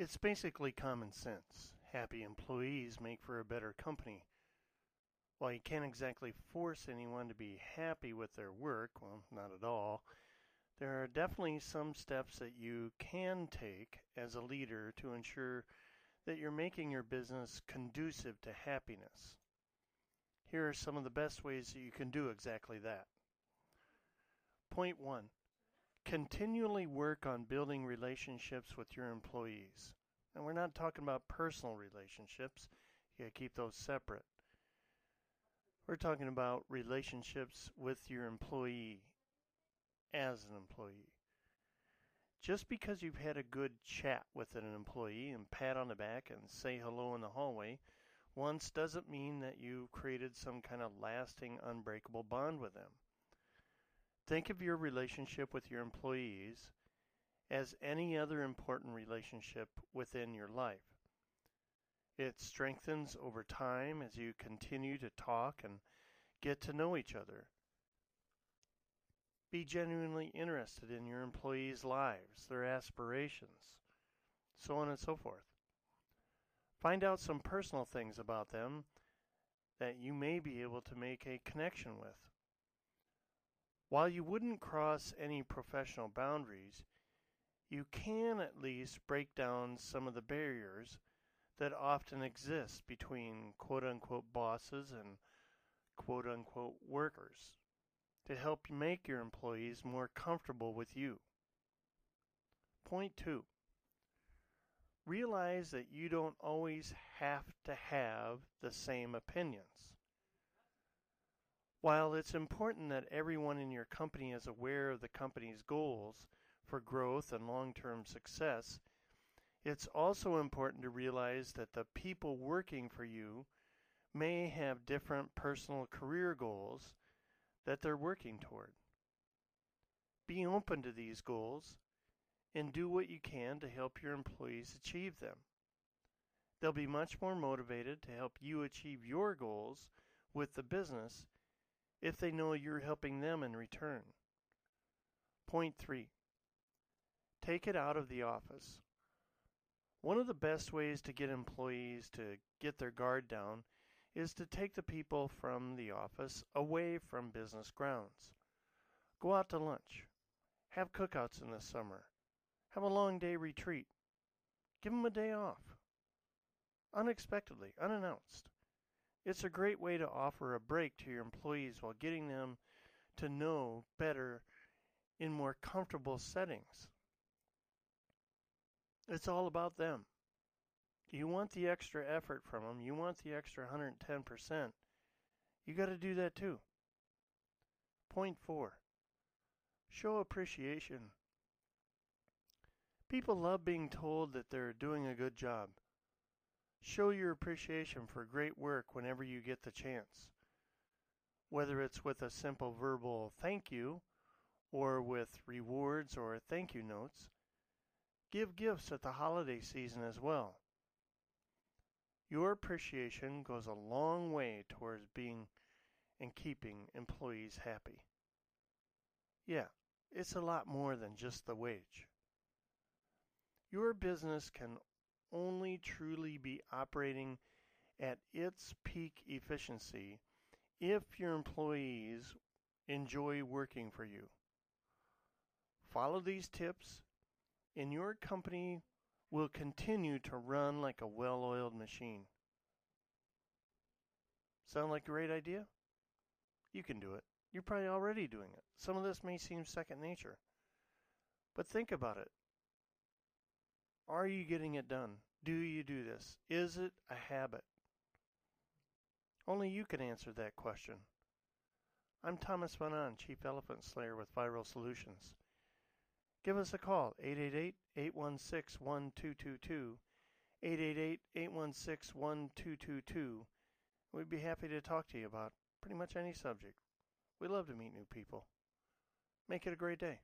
It's basically common sense. Happy employees make for a better company. While you can't exactly force anyone to be happy with their work, well, not at all, there are definitely some steps that you can take as a leader to ensure that you're making your business conducive to happiness. Here are some of the best ways that you can do exactly that. Point one continually work on building relationships with your employees. And we're not talking about personal relationships, you gotta keep those separate. We're talking about relationships with your employee as an employee. Just because you've had a good chat with an employee and pat on the back and say hello in the hallway once doesn't mean that you've created some kind of lasting, unbreakable bond with them. Think of your relationship with your employees as any other important relationship within your life. It strengthens over time as you continue to talk and get to know each other. Be genuinely interested in your employees' lives, their aspirations, so on and so forth. Find out some personal things about them that you may be able to make a connection with. While you wouldn't cross any professional boundaries, you can at least break down some of the barriers that often exist between quote unquote bosses and quote unquote workers to help make your employees more comfortable with you. Point two realize that you don't always have to have the same opinions. While it's important that everyone in your company is aware of the company's goals for growth and long term success, it's also important to realize that the people working for you may have different personal career goals that they're working toward. Be open to these goals and do what you can to help your employees achieve them. They'll be much more motivated to help you achieve your goals with the business if they know you're helping them in return. Point three, take it out of the office. One of the best ways to get employees to get their guard down is to take the people from the office away from business grounds. Go out to lunch. Have cookouts in the summer. Have a long day retreat. Give them a day off. Unexpectedly, unannounced. It's a great way to offer a break to your employees while getting them to know better in more comfortable settings. It's all about them. You want the extra effort from them, you want the extra 110%. You got to do that too. Point four show appreciation. People love being told that they're doing a good job. Show your appreciation for great work whenever you get the chance. Whether it's with a simple verbal thank you, or with rewards or thank you notes, give gifts at the holiday season as well. Your appreciation goes a long way towards being and keeping employees happy. Yeah, it's a lot more than just the wage. Your business can only truly be operating at its peak efficiency if your employees enjoy working for you. Follow these tips, and your company will continue to run like a well oiled machine. Sound like a great idea? You can do it. You're probably already doing it. Some of this may seem second nature. But think about it. Are you getting it done? Do you do this? Is it a habit? Only you can answer that question. I'm Thomas Manan, Chief Elephant Slayer with Viral Solutions. Give us a call, 888 816 1222. 888 816 1222. We'd be happy to talk to you about pretty much any subject. We love to meet new people. Make it a great day.